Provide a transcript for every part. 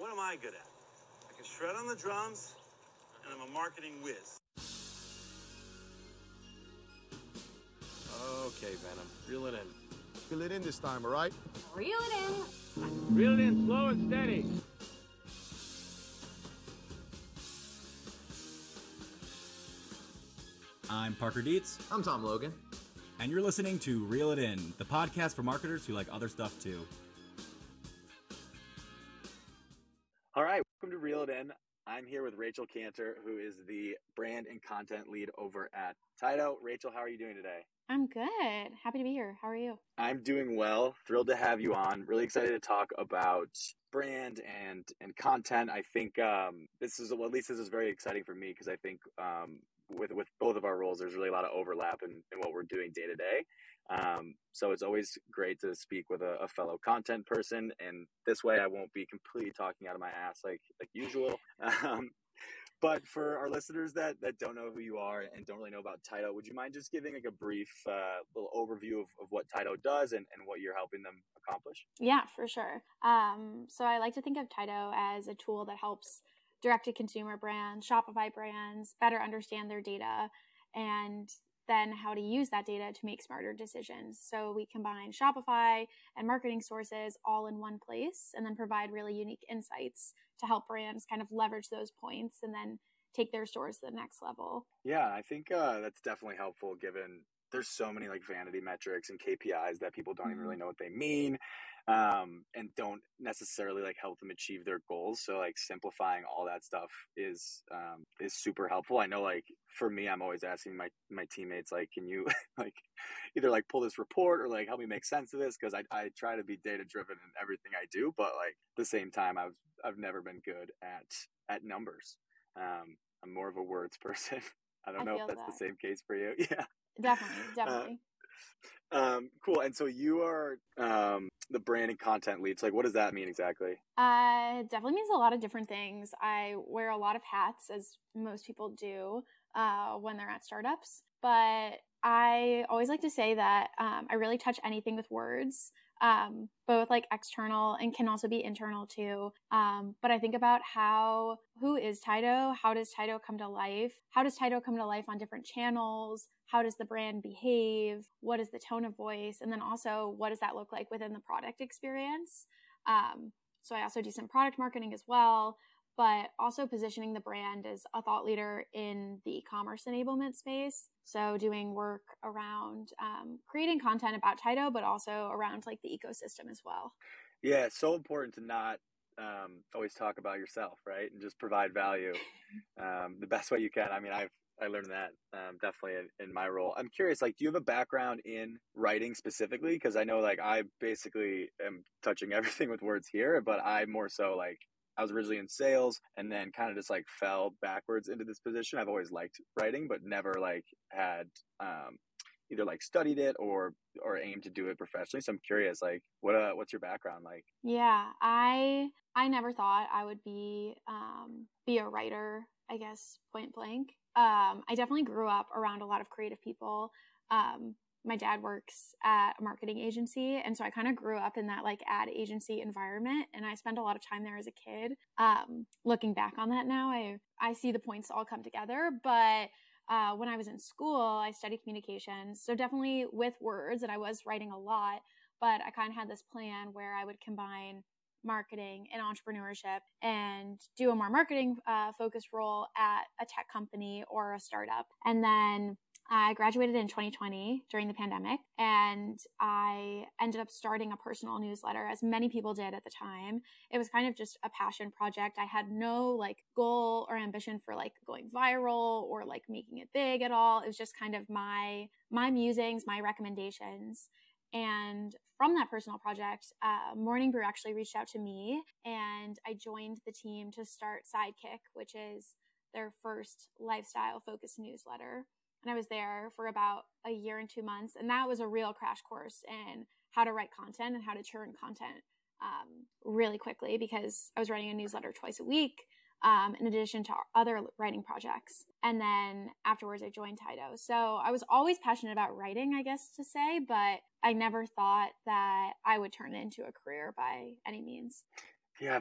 what am I good at? I can shred on the drums, and I'm a marketing whiz. Okay, Venom, reel it in. Reel it in this time, all right? Reel it in. Reel it in slow and steady. I'm Parker Dietz, I'm Tom Logan. and you're listening to Reel It In, the podcast for marketers who like other stuff too. I'm here with Rachel Cantor, who is the brand and content lead over at Tydo. Rachel, how are you doing today? I'm good. Happy to be here. How are you? I'm doing well. Thrilled to have you on. Really excited to talk about brand and and content. I think um, this is well, at least this is very exciting for me because I think um, with with both of our roles, there's really a lot of overlap in, in what we're doing day to day. Um, so it's always great to speak with a, a fellow content person, and this way I won't be completely talking out of my ass like like usual. Um, but for our listeners that that don't know who you are and don't really know about Tydo, would you mind just giving like a brief uh, little overview of, of what Tydo does and, and what you're helping them accomplish? Yeah, for sure. Um, so I like to think of Tydo as a tool that helps direct to consumer brands, Shopify brands better understand their data and then how to use that data to make smarter decisions. So we combine Shopify and marketing sources all in one place and then provide really unique insights to help brands kind of leverage those points and then take their stores to the next level. Yeah, I think uh, that's definitely helpful given there's so many like vanity metrics and KPIs that people don't even really know what they mean um, and don't necessarily like help them achieve their goals. So like simplifying all that stuff is um, is super helpful. I know like for me, I'm always asking my my teammates like, can you like either like pull this report or like help me make sense of this because I I try to be data driven in everything I do, but like at the same time, I've I've never been good at at numbers. Um, I'm more of a words person. I don't I know if that's that. the same case for you. Yeah. Definitely, definitely. Um, cool. And so you are um, the brand and content leads like, what does that mean exactly? Uh, definitely means a lot of different things. I wear a lot of hats, as most people do uh, when they're at startups. But I always like to say that um, I really touch anything with words, um, both like external and can also be internal too. Um, but I think about how who is Tydo? How does Tydo come to life? How does Tydo come to life on different channels? How does the brand behave? What is the tone of voice? And then also, what does that look like within the product experience? Um, so I also do some product marketing as well, but also positioning the brand as a thought leader in the e-commerce enablement space. So doing work around um, creating content about Tydo, but also around like the ecosystem as well. Yeah, it's so important to not um, always talk about yourself, right? And just provide value um, the best way you can. I mean, I've I learned that um, definitely in, in my role. I'm curious, like, do you have a background in writing specifically? Because I know, like, I basically am touching everything with words here, but I more so like I was originally in sales and then kind of just like fell backwards into this position. I've always liked writing, but never like had um, either like studied it or or aimed to do it professionally. So I'm curious, like, what uh, what's your background like? Yeah, I I never thought I would be um, be a writer. I guess point blank. Um, I definitely grew up around a lot of creative people. Um, my dad works at a marketing agency, and so I kind of grew up in that like ad agency environment, and I spent a lot of time there as a kid. Um, looking back on that now, I I see the points all come together, but. Uh, when I was in school, I studied communications, so definitely with words, and I was writing a lot. But I kind of had this plan where I would combine marketing and entrepreneurship and do a more marketing uh, focused role at a tech company or a startup. And then I graduated in 2020 during the pandemic, and I ended up starting a personal newsletter, as many people did at the time. It was kind of just a passion project. I had no like goal or ambition for like going viral or like making it big at all. It was just kind of my my musings, my recommendations. And from that personal project, uh, Morning Brew actually reached out to me, and I joined the team to start Sidekick, which is their first lifestyle focused newsletter. And I was there for about a year and two months, and that was a real crash course in how to write content and how to churn content um, really quickly because I was writing a newsletter twice a week. Um, in addition to other writing projects. And then afterwards, I joined Tydo. So I was always passionate about writing, I guess to say, but I never thought that I would turn it into a career by any means. Yeah,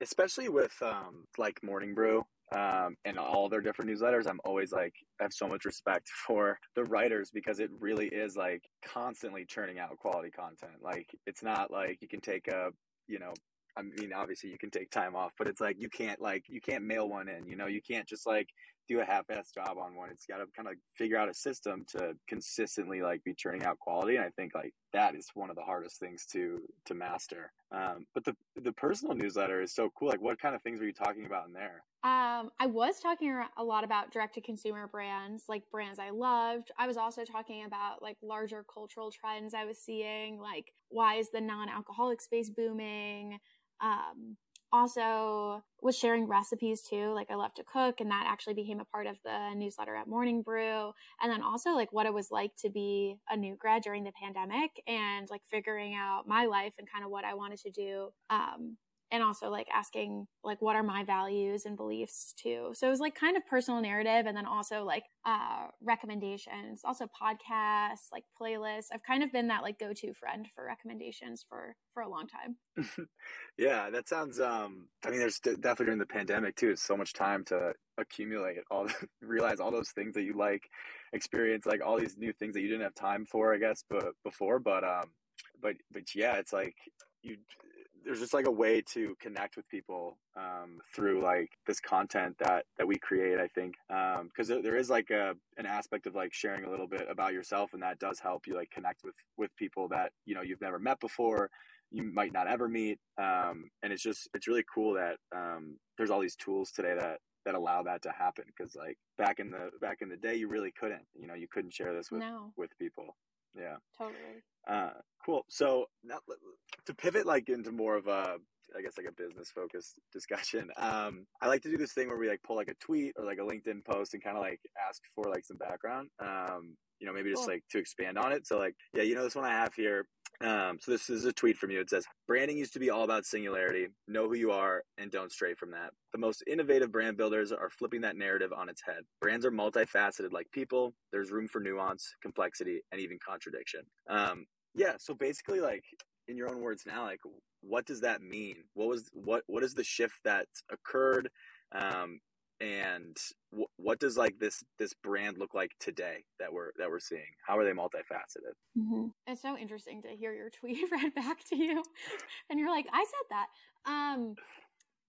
especially with um, like Morning Brew um, and all their different newsletters, I'm always like, I have so much respect for the writers because it really is like constantly churning out quality content. Like, it's not like you can take a, you know, I mean, obviously you can take time off, but it's like you can't like you can't mail one in. You know, you can't just like do a half-ass job on one. It's got to kind of figure out a system to consistently like be churning out quality. And I think like that is one of the hardest things to to master. Um, but the the personal newsletter is so cool. Like, what kind of things were you talking about in there? Um, I was talking a lot about direct to consumer brands, like brands I loved. I was also talking about like larger cultural trends I was seeing, like why is the non-alcoholic space booming? Um, also was sharing recipes too. Like I love to cook and that actually became a part of the newsletter at Morning Brew. And then also like what it was like to be a new grad during the pandemic and like figuring out my life and kind of what I wanted to do. Um, and also like asking like what are my values and beliefs too. So it was like kind of personal narrative and then also like uh recommendations also podcasts like playlists. I've kind of been that like go-to friend for recommendations for for a long time. Yeah that sounds um i mean there's definitely during the pandemic too it's so much time to accumulate all the, realize all those things that you like experience like all these new things that you didn't have time for i guess but before but um but but yeah it's like you there's just like a way to connect with people um, through like this content that that we create i think because um, there is like a an aspect of like sharing a little bit about yourself and that does help you like connect with with people that you know you've never met before you might not ever meet um, and it's just it's really cool that um, there's all these tools today that that allow that to happen because like back in the back in the day you really couldn't you know you couldn't share this with no. with people. Yeah. Totally. Uh, cool. So now to pivot like into more of a, I guess like a business focused discussion. Um, I like to do this thing where we like pull like a tweet or like a LinkedIn post and kind of like ask for like some background. Um, you know, maybe just Cool. like to expand on it. So like, yeah, you know, this one I have here. Um, so this is a tweet from you. It says, branding used to be all about singularity. Know who you are and don't stray from that. The most innovative brand builders are flipping that narrative on its head. Brands are multifaceted like people. There's room for nuance, complexity, and even contradiction. Um, yeah. So basically like in your own words now, like what does that mean? What was, what, what is the shift that occurred? Um, and wh- what does like this this brand look like today that we're that we're seeing how are they multifaceted Mm-hmm. It's so interesting to hear your tweet read back to you, and you're like, I said that. Um,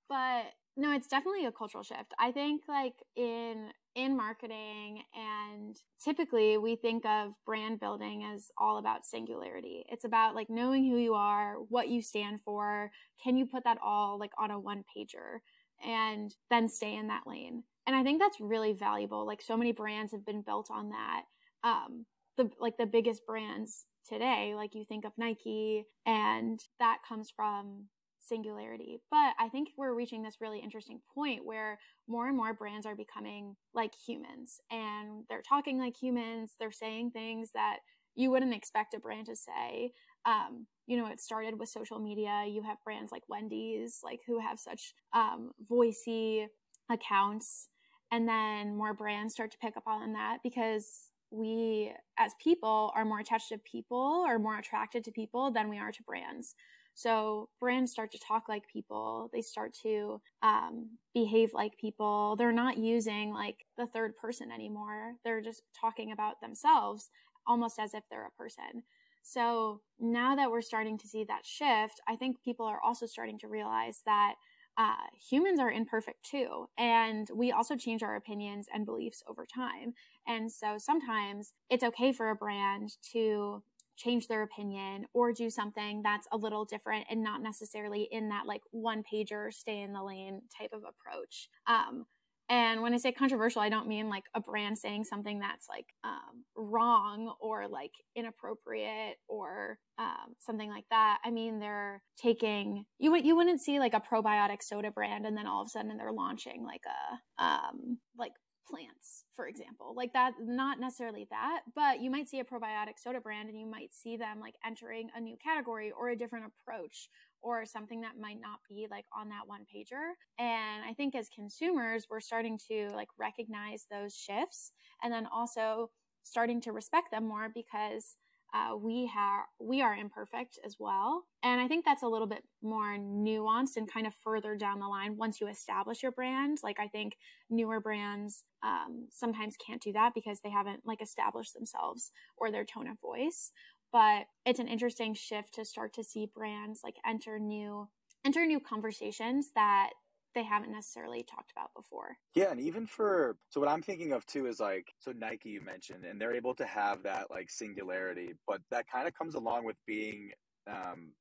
but no, it's definitely a cultural shift. I think like in in marketing and typically we think of brand building as all about singularity. It's about like knowing who you are, what you stand for. Can you put that all like on a one pager and then stay in that lane? And I think that's really valuable. Like so many brands have been built on that. Um, the like the biggest brands today like you think of Nike and that comes from singularity. But i think we're reaching this really interesting point where more and more brands are becoming like humans and they're talking like humans they're saying things that you wouldn't expect a brand to say. Um, you know it started with social media. You have brands like wendy's like who have such um, voicey accounts and then more brands start to pick up on that because we as people are more attached to people or more attracted to people than we are to brands so brands start to talk like people they start to um, behave like people they're not using like the third person anymore they're just talking about themselves almost as if they're a person so now that we're starting to see that shift i think people are also starting to realize that uh, humans are imperfect too. And we also change our opinions and beliefs over time. And so sometimes it's okay for a brand to change their opinion or do something that's a little different and not necessarily in that like one pager, stay in the lane type of approach. Um, and when I say controversial, I don't mean like a brand saying something that's like um, wrong or like inappropriate or um, something like that. I mean, they're taking you would you wouldn't see like a probiotic soda brand and then all of a sudden they're launching like a um, like plants, for example. Like that, not necessarily that, but you might see a probiotic soda brand and you might see them like entering a new category or a different approach or something that might not be like on that one pager. And I think as consumers, we're starting to like recognize those shifts and then also starting to respect them more because uh, we have we are imperfect as well. And i think that's a little bit more nuanced and kind of further down the line once you establish your brand. Like i think newer brands um, sometimes can't do that because they haven't like established themselves or their tone of voice. But it's an interesting shift to start to see brands like enter new enter new conversations that they haven't necessarily talked about before. Yeah, and even for so what I'm thinking of too is like so Nike you mentioned, and they're able to have that like singularity, but that kind of comes along with being um,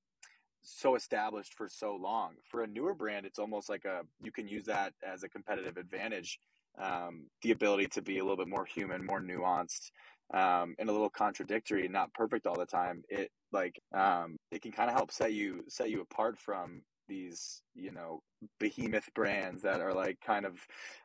so established for so long. For a newer brand, it's almost like a you can use that as a competitive advantage. Um, the ability to be a little bit more human, more nuanced, um, and a little contradictory, not perfect all the time. It like um, it can kind of help set you set you apart from these you know behemoth brands that are like kind of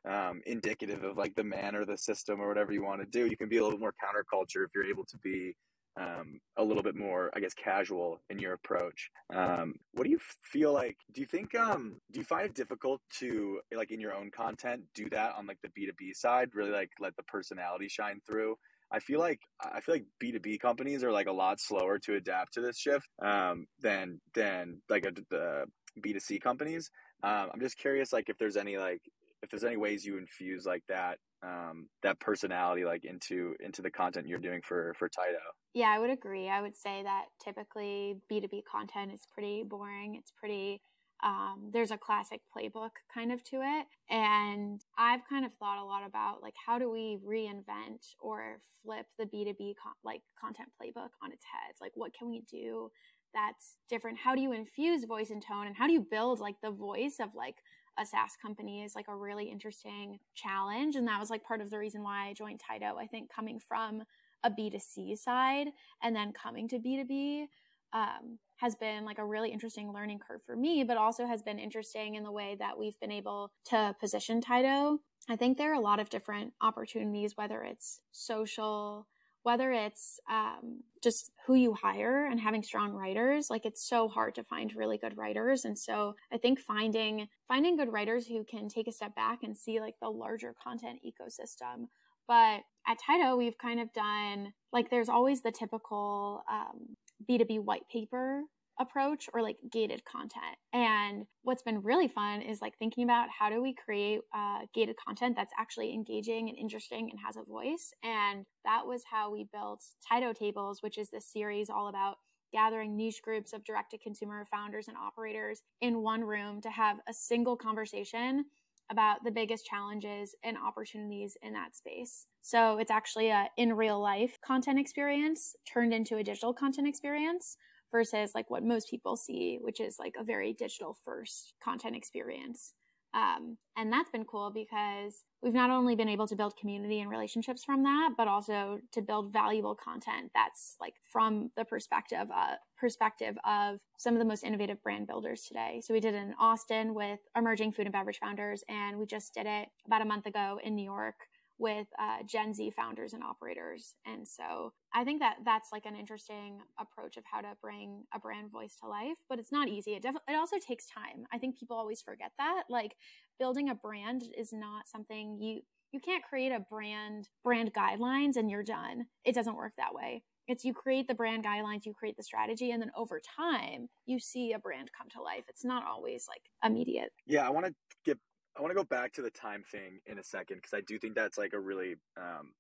um, indicative of like the man or the system or whatever you want to do. You can be a little more counterculture if you're able to be um, a little bit more i guess casual in your approach. Um, what do you feel like do you think um, do you find it difficult to like in your own content do that on like the b2b side really like let the personality shine through? I feel like I feel like B two B companies are like a lot slower to adapt to this shift um, than than like a, the B2C companies. Um, I'm just curious, like, if there's any like if there's any ways you infuse like that um, that personality like into into the content you're doing for for Tydo. Yeah, I would agree. I would say that typically B2B content is pretty boring. It's pretty um, there's a classic playbook kind of to it and i've kind of thought a lot about like how do we reinvent or flip the b2b con- like content playbook on its head like what can we do that's different how do you infuse voice and tone and how do you build like the voice of like a SaaS company is like a really interesting challenge. And that was like part of the reason why I joined Tydo. I think coming from a B2C side and then coming to B2B um, has been like a really interesting learning curve for me, but also has been interesting in the way that we've been able to position Tydo. I think there are a lot of different opportunities, whether it's social, whether it's um, just who you hire and having strong writers like it's so hard to find really good writers. And so i think finding finding good writers who can take a step back and see like the larger content ecosystem. But at Tydo, we've kind of done like there's always the typical um, B2B white paper approach or like gated content. And what's been really fun is like thinking about how do we create uh, gated content that's actually engaging and interesting and has a voice. And that was how we built Tydo Tables, which is this series all about gathering niche groups of direct to consumer founders and operators in one room to have a single conversation about the biggest challenges and opportunities in that space. So it's actually a in real life content experience turned into a digital content experience versus like what most people see, which is like a very digital first content experience. Um, and that's been cool because we've not only been able to build community and relationships from that, but also to build valuable content that's like from the perspective uh, perspective of some of the most innovative brand builders today. So we did it in Austin with emerging food and beverage founders, and we just did it about a month ago in New York with uh, Gen Z founders and operators. And so I think that that's like an interesting approach of how to bring a brand voice to life, but it's not easy. It def- it also takes time. I think people always forget that. Like building a brand is not something you you can't create a brand brand guidelines and you're done. It doesn't work that way. It's you create the brand guidelines, you create the strategy, and then over time you see a brand come to life. It's not always like immediate. Yeah, I want to get I want to go back to the time thing in a second because I do think that's like a really um,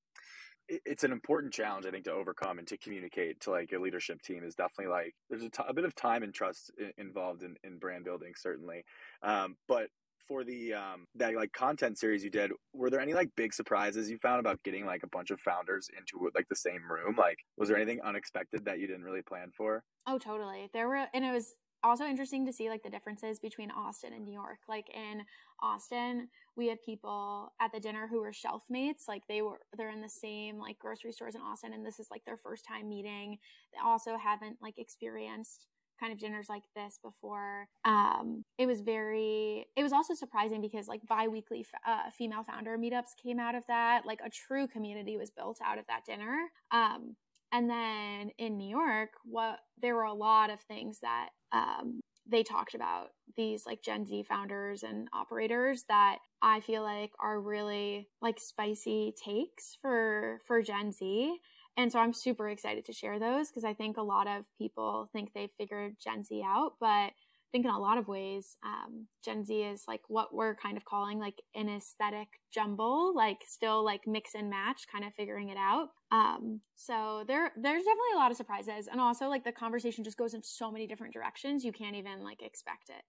it, it's an important challenge I think to overcome and to communicate to like your leadership team is definitely like there's a, t- a bit of time and trust involved in, in brand building certainly, um, but for the um, that like content series you did were there any like big surprises you found about getting like a bunch of founders into like the same room? Like was there anything unexpected that you didn't really plan for? Oh totally. There were and it was also interesting to see like the differences between Austin and New York. Like in Austin, we had people at the dinner who were shelf mates. Like they were they're in the same like grocery stores in Austin and this is like their first time meeting. They also haven't like experienced kind of dinners like this before. Um, it was very, it was also surprising because like bi-weekly uh, female founder meetups came out of that. Like a true community was built out of that dinner. Um, and then in New York, what there were a lot of things that um, they talked about these like Gen Z founders and operators that I feel like are really like spicy takes for for Gen Z and so I'm super excited to share those because I think a lot of people think they've figured Gen Z out, but I think in a lot of ways, um, Gen Z is like what we're kind of calling like an aesthetic jumble, like still like mix and match, kind of figuring it out. Um, so there, there's definitely a lot of surprises, and also like the conversation just goes in so many different directions you can't even like expect it.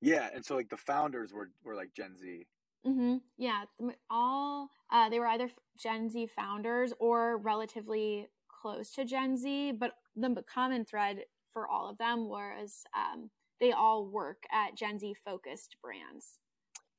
Yeah, and so like the founders were were like Gen Z. Mm-hmm. Yeah, all uh, they were either Gen Z founders or relatively close to Gen Z, but the common thread for all of them was um, they all work at Gen Z focused brands.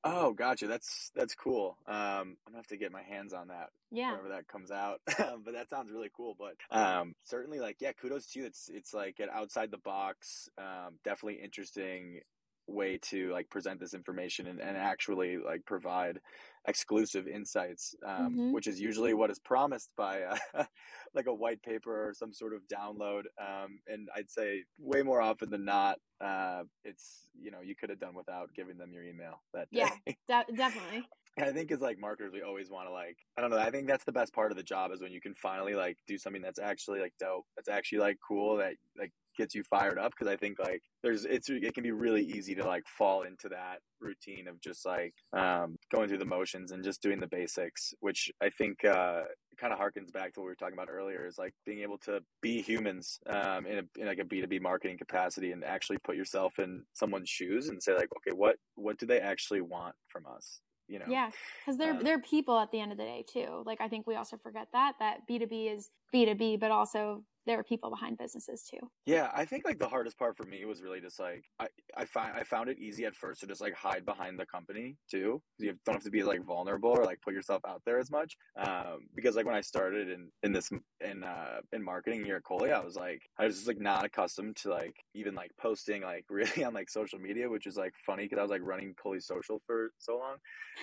Oh, gotcha. That's that's cool. Um, I'm gonna have to get my hands on that. Yeah. Whenever that comes out, but that sounds really cool. But um, certainly, like, yeah, kudos to you. It's it's like an outside the box, um, definitely interesting way to like present this information and, and actually like provide exclusive insights um, Mm-hmm. which is usually what is promised by uh, like a white paper or some sort of download um, and i'd say way more often than not uh, it's you know you could have done without giving them your email that day Yeah. De- definitely. I think as like marketers, we always want to like I don't know. I think that's the best part of the job is when you can finally like do something that's actually like dope. That's actually like cool. That like gets you fired up because I think like there's it's it can be really easy to like fall into that routine of just like um, going through the motions and just doing the basics, which I think uh, kind of harkens back to what we were talking about earlier is like being able to be humans um, in, a, in like a b2b marketing capacity and actually put yourself in someone's shoes and say like okay what what do they actually want from us you know Yeah, because they're Uh, they're people at the end of the day too. Like I think we also forget that that B two B is B two B, but also there are people behind businesses too. Yeah, I think like the hardest part for me was really just like I I find I found it easy at first to just like hide behind the company too. You don't have to be like vulnerable or like put yourself out there as much. Um, because like when I started in in this in uh in marketing here at Coley, I was like I was just like not accustomed to like even like posting like really on like social media, which is like funny because I was like running Coley social for so long.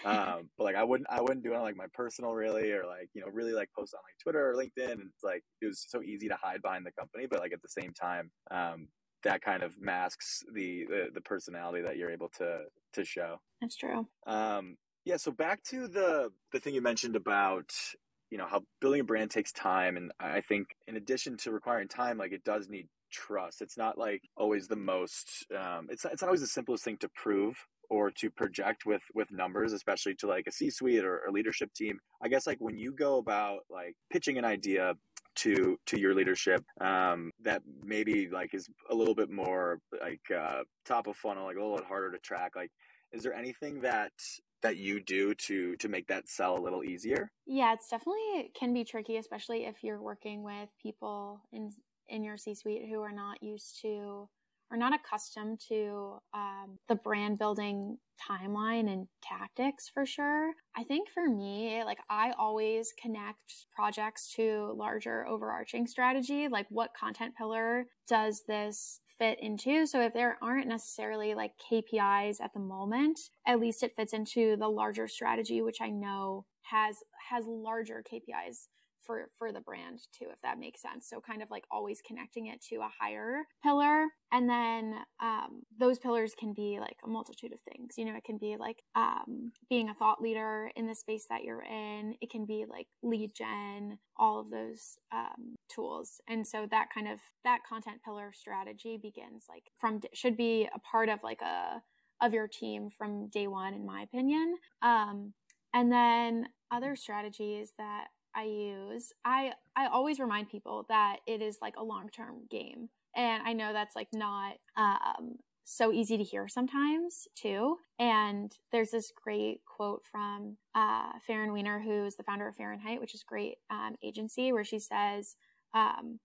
Um, but like I wouldn't I wouldn't do it on like my personal really or like you know really like post on like Twitter or LinkedIn, and it's like it was so easy to hide behind the company, but like at the same time, um, that kind of masks the, the the personality that you're able to to show. That's true. Um, yeah. So back to the the thing you mentioned about you know how building a brand takes time, and I think in addition to requiring time, like it does need trust. It's not like always the most. Um, it's not, it's not always the simplest thing to prove or to project with with numbers especially to like a c-suite or, or leadership team i guess like when you go about like pitching an idea to to your leadership um, that maybe like is a little bit more like uh, top of funnel like a little bit harder to track like is there anything that that you do to to make that sell a little easier? Yeah, it's definitely can be tricky, especially if you're working with people in in your C suite who are not used to or not accustomed to um, the brand building timeline and tactics for sure. I think for me, like I always connect projects to larger overarching strategy. Like what content pillar does this fit into? So if there aren't necessarily like KPIs at the moment, at least it fits into the larger strategy, which I know has has larger KPIs for for the brand too if that makes sense. So kind of like always connecting it to a higher pillar. And then um, those pillars can be like a multitude of things. You know it can be like um, being a thought leader in the space that you're in. It can be like lead gen all of those um, tools. And so that kind of that content pillar strategy begins like from should be a part of like a of your team from day one in my opinion. Um, and then other strategies that I use, I I always remind people that it is like a long-term game. And I know that's like not um so easy to hear sometimes too. And there's this great quote from uh, Farron Weiner, who's the founder of Fahrenheit, which is great um, agency, where she says, um,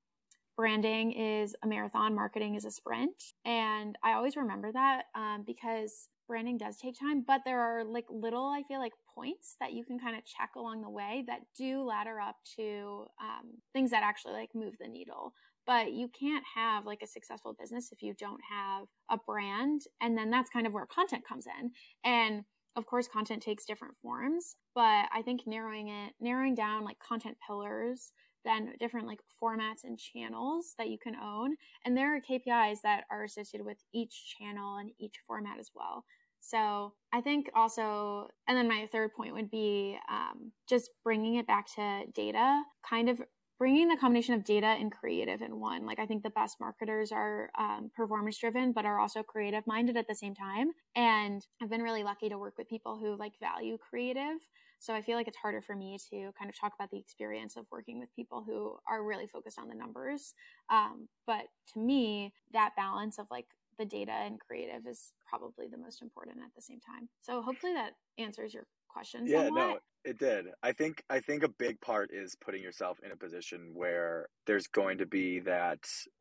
branding is a marathon, marketing is a sprint. And I always remember that um, because branding does take time, but there are like little, I feel like, points that you can kind of check along the way that do ladder up to um, things that actually like move the needle. But you can't have like a successful business if you don't have a brand. And then that's kind of where content comes in. And of course, content takes different forms, but I think narrowing it, narrowing down like content pillars then different like formats and channels that you can own. And there are KPIs that are associated with each channel and each format as well. So I think also, and then my third point would be um, just bringing it back to data, kind of bringing the combination of data and creative in one. Like I think the best marketers are um, performance driven, but are also creative minded at the same time. And I've been really lucky to work with people who like value creative. So I feel like it's harder for me to kind of talk about the experience of working with people who are really focused on the numbers. Um, but to me, that balance of like the data and creative is probably the most important at the same time. So hopefully that answers your question. Yeah, somewhat. no, it did. I think I think a big part is putting yourself in a position where there's going to be that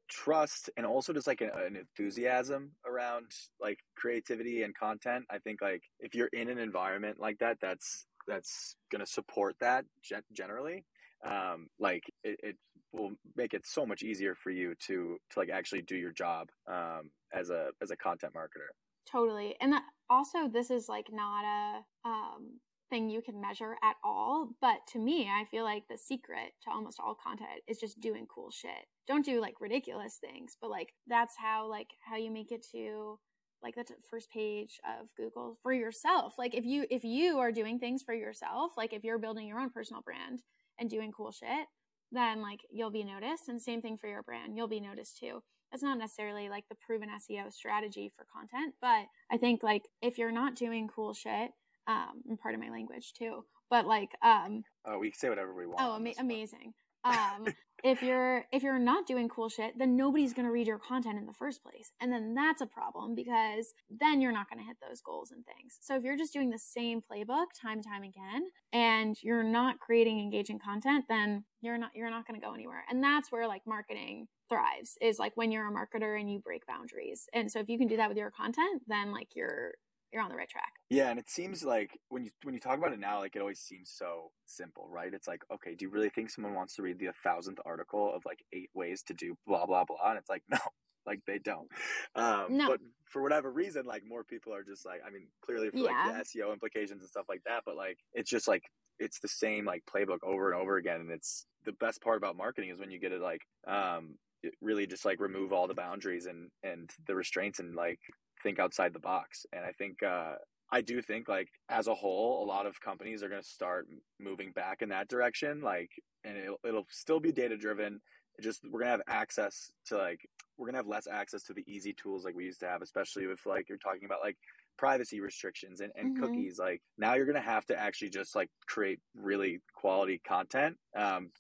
trust and also just like an, an enthusiasm around like creativity and content. I think like if you're in an environment like that, that's that's going to support that gen- generally. Um, like it, it will make it so much easier for you to to like actually do your job um, as a as a content marketer. Totally. And that, also, this is like not a um, thing you can measure at all. But to me, I feel like the secret to almost all content is just doing cool shit. Don't do like ridiculous things, but like that's how like how you make it to like the first page of Google for yourself. Like if you if you are doing things for yourself, like if you're building your own personal brand and doing cool shit, then like you'll be noticed. And same thing for your brand, you'll be noticed too. That's not necessarily like the proven SEO strategy for content, but I think like if you're not doing cool shit, um, and part of my language too, but like um, Oh, we can say whatever we want. oh, ama- amazing. Um, if you're if you're not doing cool shit, then nobody's going to read your content in the first place. And then that's a problem because then you're not going to hit those goals and things. So if you're just doing the same playbook time and time again and you're not creating engaging content, then you're not you're not going to go anywhere. And that's where like marketing thrives is like when you're a marketer and you break boundaries. And so if you can do that with your content, then like you're you're on the right track. Yeah, and it seems like when you when you talk about it now, like it always seems so simple, right? It's like, okay, do you really think someone wants to read the thousandth article of like eight ways to do blah blah blah? And it's like, no, like they don't. Um, No. But for whatever reason, like more people are just like, I mean, clearly for Yeah. like the SEO implications and stuff like that, but like it's just like it's the same like playbook over and over again, and it's the best part about marketing is when you get it like um it really just like remove all the boundaries and and the restraints and like think outside the box. And I think uh, I do think like as a whole, a lot of companies are going to start moving back in that direction. Like, and it'll, it'll still be data driven. Just we're gonna have access to like we're gonna have less access to the easy tools like we used to have, especially with like you're talking about like privacy restrictions and, and Mhm. cookies. Like now you're gonna have to actually just like create really quality content um,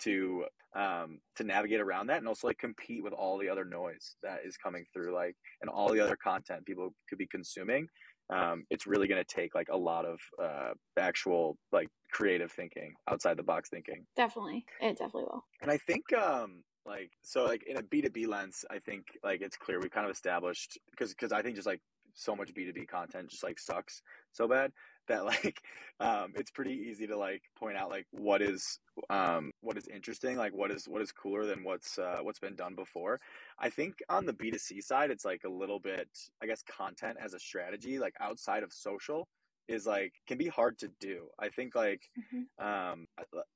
to um, to navigate around that and also like compete with all the other noise that is coming through like and all the other content people could be consuming um, it's really going to take like a lot of uh, actual like creative thinking outside the box thinking Definitely. It definitely will. and i think um like so like in a b2b lens i think like it's clear we kind of established because because i think just like so much b2b content just like sucks so bad that like um it's pretty easy to like point out like what is um what is interesting like what is what is cooler than what's uh what's been done before i think on the b2c side it's like a little bit i guess content as a strategy like outside of social is like can be hard to do i think like Mhm. um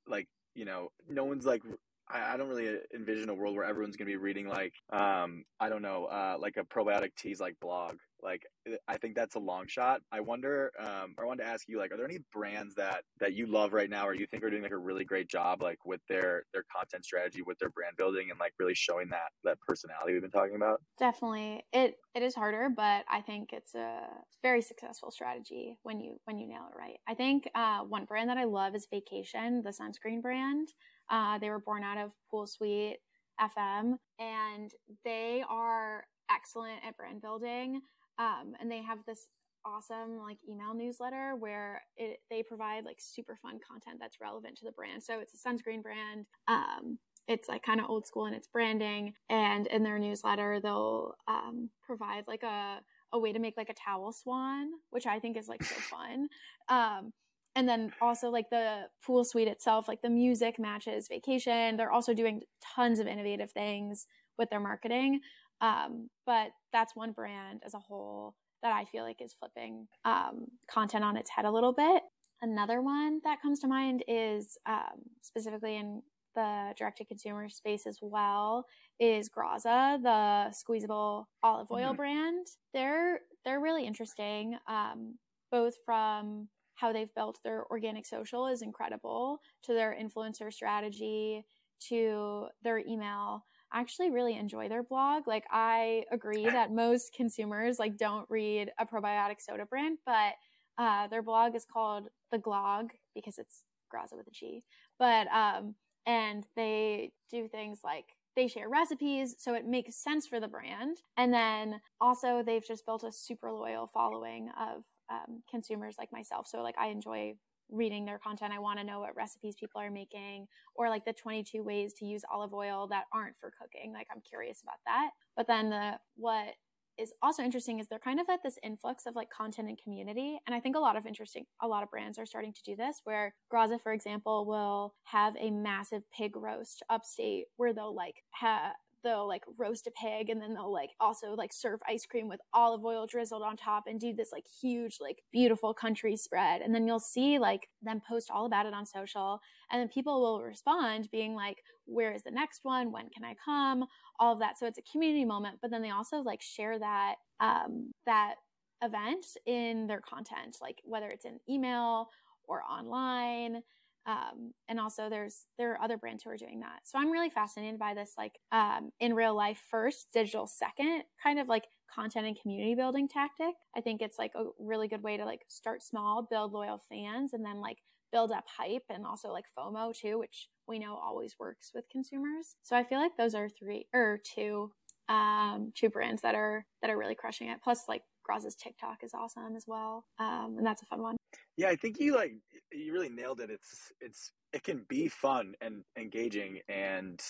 like you know no one's like I, I don't really envision a world where everyone's gonna be reading like um I don't know uh like a probiotic teas like blog like I think that's a long shot. I wonder um I wanted to ask you like are there any brands that that you love right now or you think are doing like a really great job like with their their content strategy with their brand building and like really showing that that personality we've been talking about? Definitely. It it is harder, but I think it's a very successful strategy when you when you nail it right. I think uh, one brand that I love is Vacation, the sunscreen brand. Uh, they were born out of Poolsuite FM, and they are excellent at brand building. Um, and they have this awesome like email newsletter where it, they provide like super fun content that's relevant to the brand. So it's a sunscreen brand. Um, it's like kind of old school in its branding and in their newsletter they'll um, provide like a, a way to make like a towel swan which i think is like so fun um, and then also like the Poolsuite itself like the music matches vacation they're also doing tons of innovative things with their marketing um, but that's one brand as a whole that i feel like is flipping um, content on its head a little bit another one that comes to mind is um, specifically in the direct to consumer space as well is Graza, the squeezable olive oil Mhm. brand. They're they're really interesting, um, both from how they've built their organic social is incredible to their influencer strategy to their email I actually really enjoy their blog. Like I agree that most consumers like don't read a probiotic soda brand, but uh, their blog is called the Glog because it's Graza with a G. But um, and they do things like they share recipes, so it makes sense for the brand. And then also they've just built a super loyal following of um, consumers like myself. So like I enjoy reading their content. I want to know what recipes people are making or like the 22 ways to use olive oil that aren't for cooking. Like I'm curious about that. But then the what is also interesting is they're kind of at this influx of like content and community. And I think a lot of interesting, a lot of brands are starting to do this where Graza, for example, will have a massive pig roast upstate where they'll like have, they'll like roast a pig and then they'll like also like serve ice cream with olive oil drizzled on top and do this like huge like beautiful country spread. And then you'll see like them post all about it on social and then people will respond being like where is the next one? When can i come? All of that. So it's a community moment but then they also like share that um that event in their content like whether it's in email or online um, and also there's there are other brands who are doing that. So i'm really fascinated by this like um, in real life first digital second kind of like content and community building tactic. I think it's like a really good way to like start small build loyal fans and then like build up hype and also like fomo too which we know always works with consumers. So i feel like those are three or two um two brands that are that are really crushing it. Plus like Graza's TikTok is awesome as well, um, and that's a fun one. Yeah, I think you like you really nailed it. It's it's it can be fun and engaging, and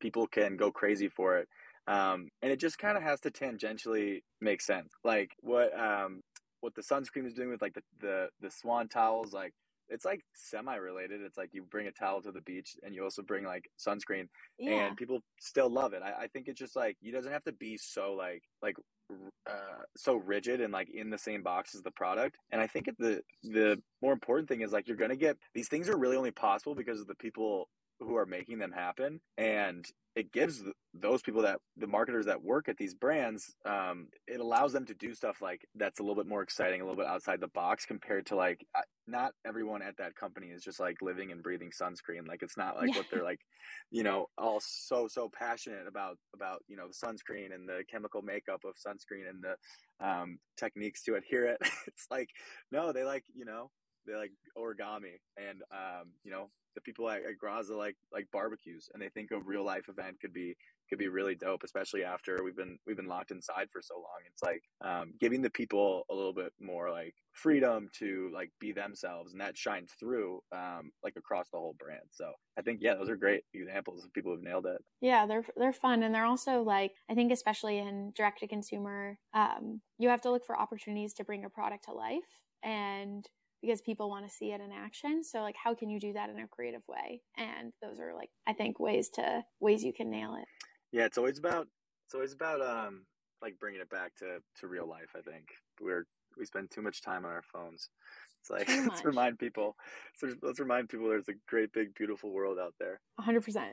people can go crazy for it. Um, and it just kind of has to tangentially make sense. Like what um, what the sunscreen is doing with like the the, the swan towels, like it's like semi related. It's like you bring a towel to the beach and you also bring like sunscreen, Yeah, and people still love it. I, I think it's just like you doesn't have to be so like like uh, so rigid and like in the same box as the product. And I think the the more important thing is like you're gonna get these things are really only possible because of the people who are making them happen. And it gives those people that the marketers that work at these brands um, it allows them to do stuff like that's a little bit more exciting a little bit outside the box compared to like not everyone at that company is just like living and breathing sunscreen. Like it's not like Yeah. what they're like you know all so so passionate about about you know the sunscreen and the chemical makeup of sunscreen and the um, techniques to adhere it. It's like no they like you know they like origami and um, you know the people at, at Graza like like barbecues and they think a real life event could be could be really dope especially after we've been we've been locked inside for so long. It's like um, giving the people a little bit more like freedom to like be themselves and that shines through um, like across the whole brand. So I think yeah those are great examples of people who've nailed it. Yeah, they're they're fun and they're also like I think especially in direct to consumer, um, you have to look for opportunities to bring a product to life and because people want to see it in action. So like how can you do that in a creative way? And those are like I think ways to ways you can nail it. yeah it's always about it's always about um like bringing it back to to real life I think we're we spend too much time on our phones it's like let's remind people let's, let's remind people there's a great big beautiful world out there 100%.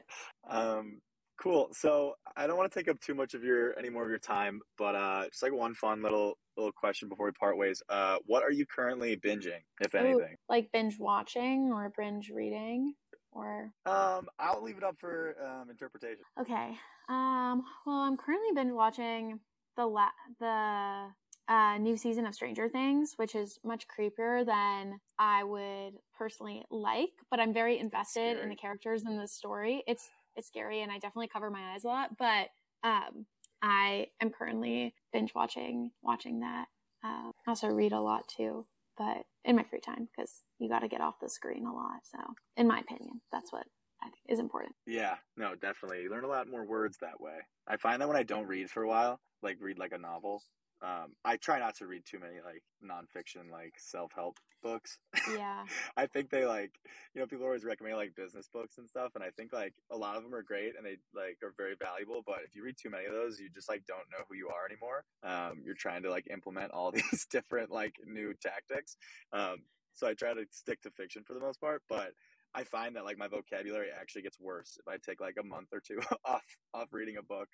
Um, cool. So I don't want to take up too much of your any more of your time, but uh, just like one fun little little question before we part ways. Uh, what are you currently binging, if Ooh, anything? like binge watching or binge reading or Um, I'll leave it up for um, interpretation. Okay. Um. Well, I'm currently binge watching the la- the uh, new season of Stranger Things, which is much creepier than I would personally like. But I'm very invested in the characters and the story. It's scary, and I definitely cover my eyes a lot. But um, I am currently binge watching watching that. Um, I also read a lot too, but in my free time because you got to get off the screen a lot. So, in my opinion, that's what I think is important. Yeah, no, definitely. You learn a lot more words that way. I find that when I don't read for a while, like read like a novel, um, I try not to read too many like nonfiction, like self help books. Yeah. I think they like, you know, people always recommend like business books and stuff, and I think like a lot of them are great and they like are very valuable. But if you read too many of those, you just like don't know who you are anymore. Um, you're trying to like implement all these different like new tactics. Um, so I try to stick to fiction for the most part, but I find that like my vocabulary actually gets worse if I take like a month or two off off reading a book.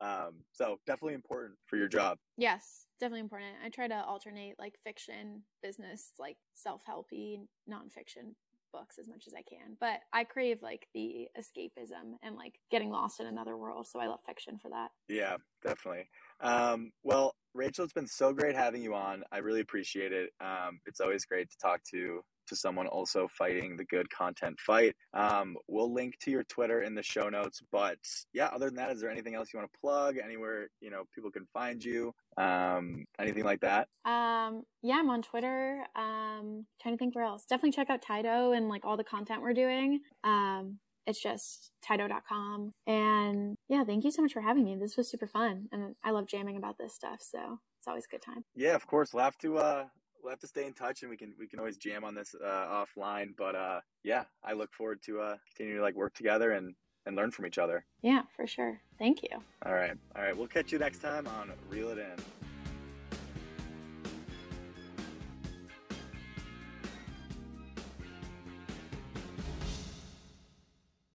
Um, so definitely important for your job. Yes, definitely important. I try to alternate like fiction, business, like self helpy, nonfiction books as much as I can. But I crave like the escapism and like getting lost in another world. So I love fiction for that. Yeah, definitely. Um, well, Rachel, it's been so great having you on. I really appreciate it. Um, it's always great to talk to to someone also fighting the good content fight. Um, we'll link to your Twitter in the show notes. But yeah, other than that, is there anything else you want to plug? Anywhere you know people can find you? Um, anything like that? Um, yeah, I'm on Twitter. Um, trying to think where else. Definitely check out Tydo and like all the content we're doing. Um, it's just tydo.com. And yeah, thank you so much for having me. This was super fun. And I love jamming about this stuff. So it's always a good time. Yeah, of course. We'll have to uh we'll have to stay in touch and we can we can always jam on this uh offline. But uh yeah, I look forward to uh continuing to like work together and and learn from each other. Yeah, for sure. Thank you. All right. All right. We'll catch you next time on Reel It In.